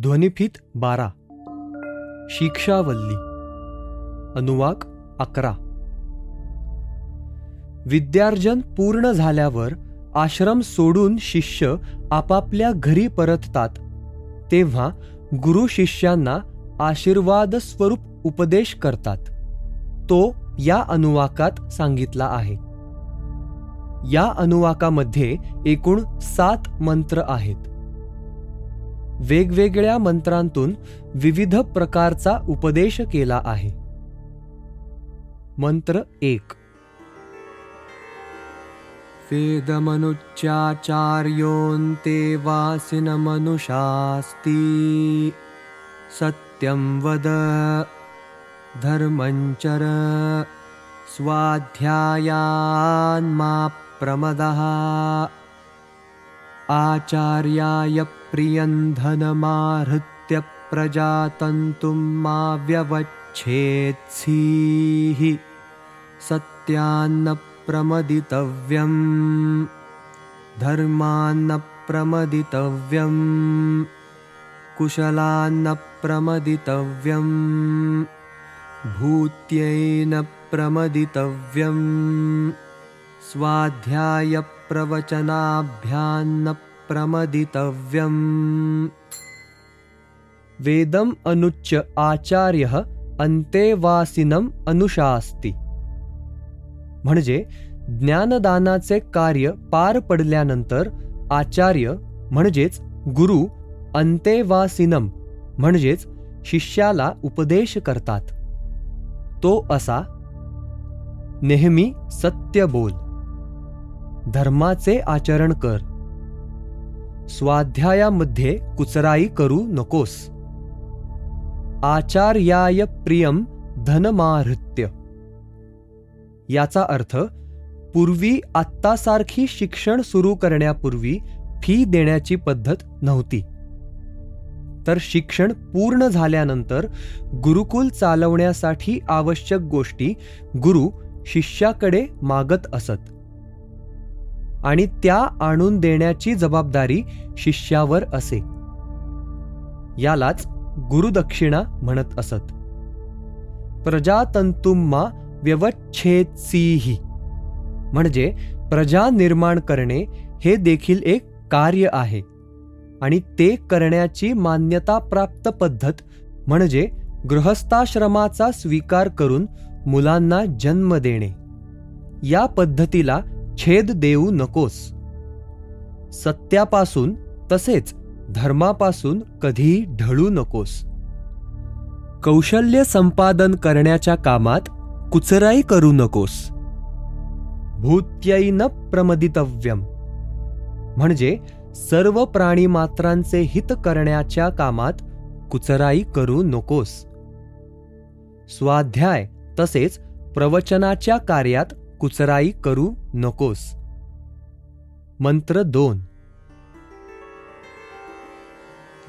ध्वनिफित बारा. शिक्षावल्ली. अनुवाक अकरा. विद्यार्जन पूर्ण झाल्यावर आश्रम सोडून शिष्य आपापल्या घरी परततात. तेव्हा गुरु शिष्यांना आशीर्वाद स्वरूप उपदेश करतात. तो या अनुवाकात सांगितला आहे. या अनुवाकामध्ये एकूण सात मंत्र आहेत. वेगवेगळ्या मंत्रांतून विविध प्रकारचा उपदेश केला आहे. मंत्र एक. वेदमनुच्चाचार्योऽन्ते वासिनमनुषास्ति सत्यं वद। धर्मञ्चर। स्वाध्यायान्मा प्रमदः आचार्याय प्रियं धनमाहृत्य प्रजातन्तुं मा व्यवच्छेत्सीः सत्यान्न प्रमदितव्यम् धर्मान्न प्रमदितव्यम् कुशलान्न प्रमदितव्यम् भूत्यैन प्रमदितव्यम् प्रवचनाभ्यान्न प्रमदितव्यम् वेदम् अनुच्य आचार्यः अंतेवासिनम अनुशास्ति। म्हणजे ज्ञानदानाचे कार्य पार पडल्यानंतर आचार्य म्हणजेच गुरु अंतेवासिनम म्हणजेच शिष्याला उपदेश करतात। तो असा नेहमी सत्य बोल। धर्माचे आचरण कर. स्वाध्यायामध्ये कुचराई करू नकोस. आचार्याय प्रियम धनमाहृत्य याचा अर्थ पूर्वी आत्तासारखी शिक्षण सुरू करण्यापूर्वी फी देण्याची पद्धत नव्हती. तर शिक्षण पूर्ण झाल्यानंतर गुरुकुल चालवण्यासाठी आवश्यक गोष्टी गुरु शिष्याकडे मागत असत. आणि त्या आणून देण्याची जबाबदारी शिष्यावर असे. यालाच गुरुदक्षिणा म्हणत असत. प्रजातंतुम्मा व्यवच्छेदसीही म्हणजे प्रजा निर्माण करणे हे देखील एक कार्य आहे. आणि ते करण्याची मान्यता प्राप्त पद्धत म्हणजे गृहस्थाश्रमाचा स्वीकार करून मुलांना जन्म देणे. या पद्धतीला छेद देऊ नकोस. सत्यापासून तसेच धर्मापासून कधीही ढळू नकोस. कौशल्य संपादन करण्याच्या कामात कुचराई करू नकोस. भूत्यैन प्रमदितव्यम. म्हणजे सर्व प्राणीमात्रांचे हित करण्याच्या कामात कुचराई करू नकोस. स्वाध्याय तसेच प्रवचनाच्या कार्यात कुचराई करू नकोस. मंत्र दोन.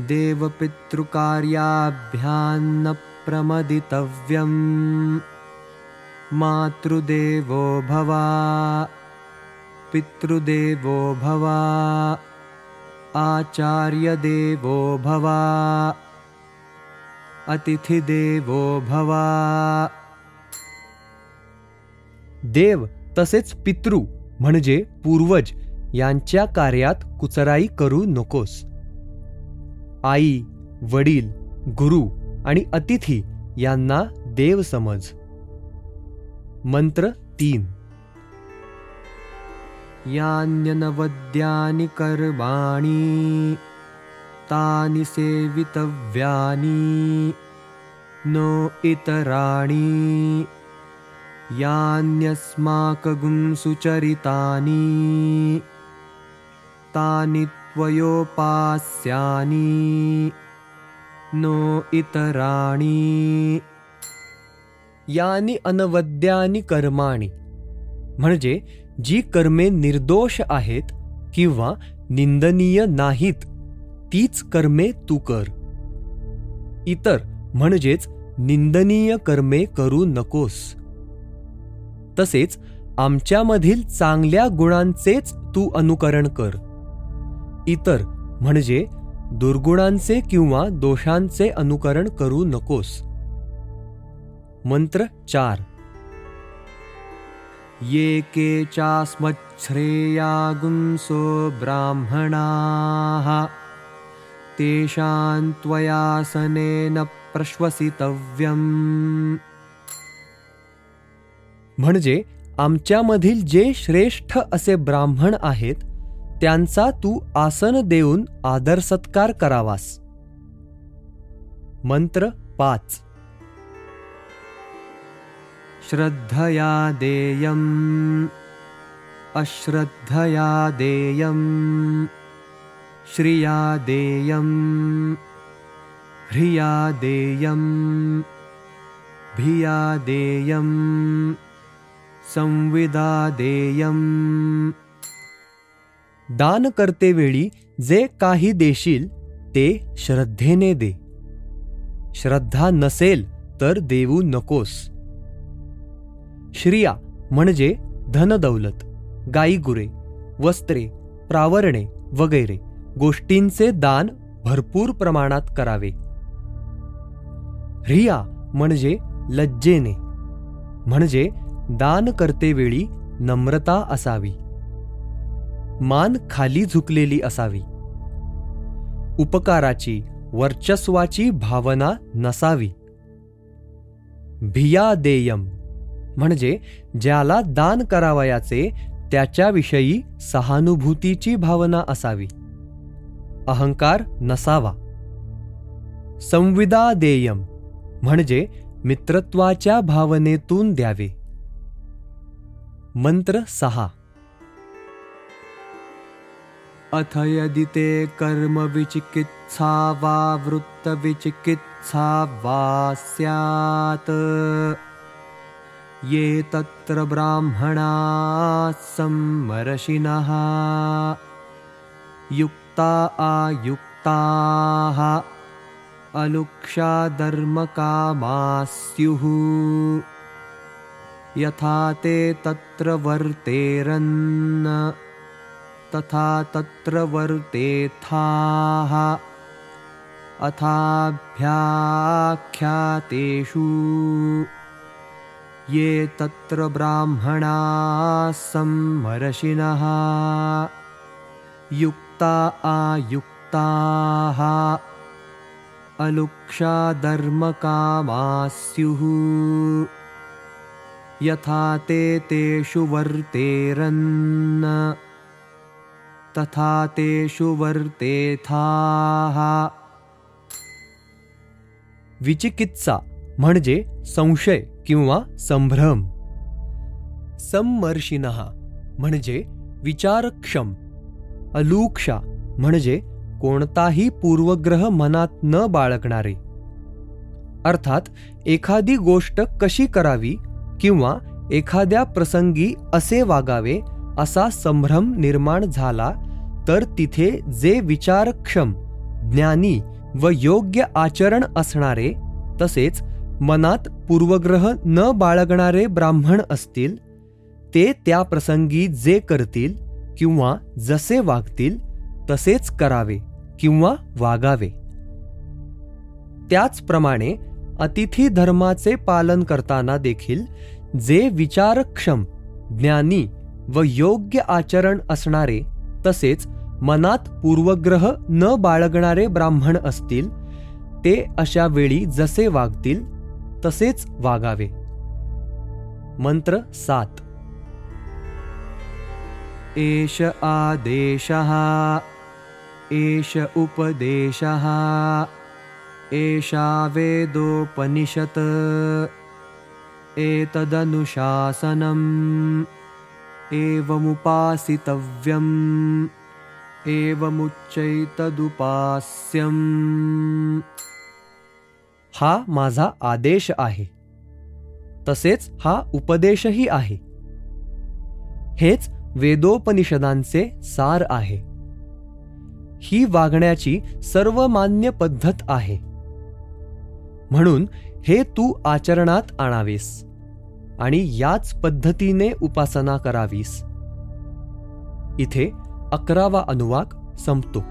देवपितृकार्याभ्यान्न प्रमदितव्यम् मातृदेवो भवा। पितृदेवो भवा। आचार्यदेवो भवा। अतिथिदेवो भवा देव तसेच पितृ म्हणजे पूर्वज यांच्या कार्यात कुचराई करू नकोस. आई वडील गुरु आणि अतिथी यांना देव समज. मंत्र तीन. यान्यनवद्यानि कर्माणि तानि सेवितव्यानि नो इतराणि। यान्यस्माकगुं सुचरितानि तानि त्वयोपास्यानि नो इतराणि। यानी अनवद्यानी कर्माणी म्हणजे जी कर्मे निर्दोष आहेत किंवा निंदनीय नाहीत तीच कर्मे तू कर. इतर म्हणजेच निंदनीय कर्मे करू नकोस. तसेच आमच्यामधील चांगल्या गुणांचेच तू अनुकरण कर. इतर म्हणजे दुर्गुणांचे किंवा दोषांचे अनुकरण करू नकोस. मंत्र चार. ये केचास्मच्छ्रेयागुंसो गुंसो ब्राह्मणाः तेषां त्वयासनेन प्रश्वसितव्यम्। म्हणजे आमच्यामधील जे श्रेष्ठ असे ब्राह्मण आहेत त्यांचा तू आसन देऊन आदर सत्कार करावास. मंत्र पाच. श्रद्धया देयम्। अश्रद्धया देयम्। श्रिया देयम्। ह्रिया देयम्। भिया देयम्। संविदा देयम्। दान करतेवेळी जे काही देशील ते श्रद्धेने दे. श्रद्धा नसेल तर देऊ नकोस. श्रिया म्हणजे धनदौलत गाईगुरे वस्त्रे प्रावरणे वगैरे गोष्टींचे दान भरपूर प्रमाणात करावे. रिया म्हणजे लज्जेने म्हणजे दान करतेवेळी नम्रता असावी. मान खाली झुकलेली असावी. उपकाराची वर्चस्वाची भावना नसावी. भिया देयम म्हणजे ज्याला दान करावयाचे त्याच्याविषयी सहानुभूतीची भावना असावी. अहंकार नसावा. संविदा देयम म्हणजे मित्रत्वाच्या भावनेतून द्यावे. मंत्र सहा। अथ यदि ते कर्मविचिकित्सा वा वृत्तविचिकित्सा वा स्यात् ये तत्र ब्राह्मणाः सम्मर्षिणः युक्ता आयुक्ताः अलुक्षाधर्मकामा स्युः यथा ते तत्र वर्तेरन् तथा तत्र वर्तेथाः। अथाभ्याख्यातेषु ये तत्र ब्राह्मणाः सम्मर्षिणः युक्ता आयुक्ताः अलुक्षाधर्मकामा स्युः यथा ते तेषु वर्तेरन् तथा तेषु वर्तेथाः। विचिकित्सा म्हणजे संशय किंवा संभ्रम। सम्मर्षिण म्हणजे विचारक्षम। अलूक्षा म्हणजे कोणताही पूर्वग्रह मनात न बाळगणारे। अर्थात एखादी गोष्ट कशी करावी? किंवा एखाद्या प्रसंगी असे वागावे असा संभ्रम निर्माण झाला तर तिथे जे विचारक्षम ज्ञानी व योग्य आचरण असणारे तसेच मनात पूर्वग्रह न बाळगणारे ब्राह्मण असतील ते त्या प्रसंगी जे करतील किंवा जसे वागतील तसेच करावे किंवा वागावे. त्याचप्रमाणे अतिथी धर्माचे पालन करताना देखील जे विचारक्षम ज्ञानी व योग्य आचरण असणारे तसेच मनात पूर्वग्रह न बाळगणारे ब्राह्मण असतील ते अशा वेळी जसे वागतील तसेच वागावे. मंत्र सात. एष आदेशः एष उपदेशः। एषा वेदोपनिषत् एतदनुशासनम् एवमुपासितव्यम् एवमुच्चैतदुपास्यम्। हा माझा आदेश आहे। तसेच हा उपदेशही आहे। हेच वेदोपनिषदांचे सार आहे। ही वागण्याची सर्वमान्य पद्धत आहे। म्हणून हे तू आचरणात आणावेस आणि याच पद्धतीने उपासना करावीस. इथे अकरावा अनुवाक संपतो.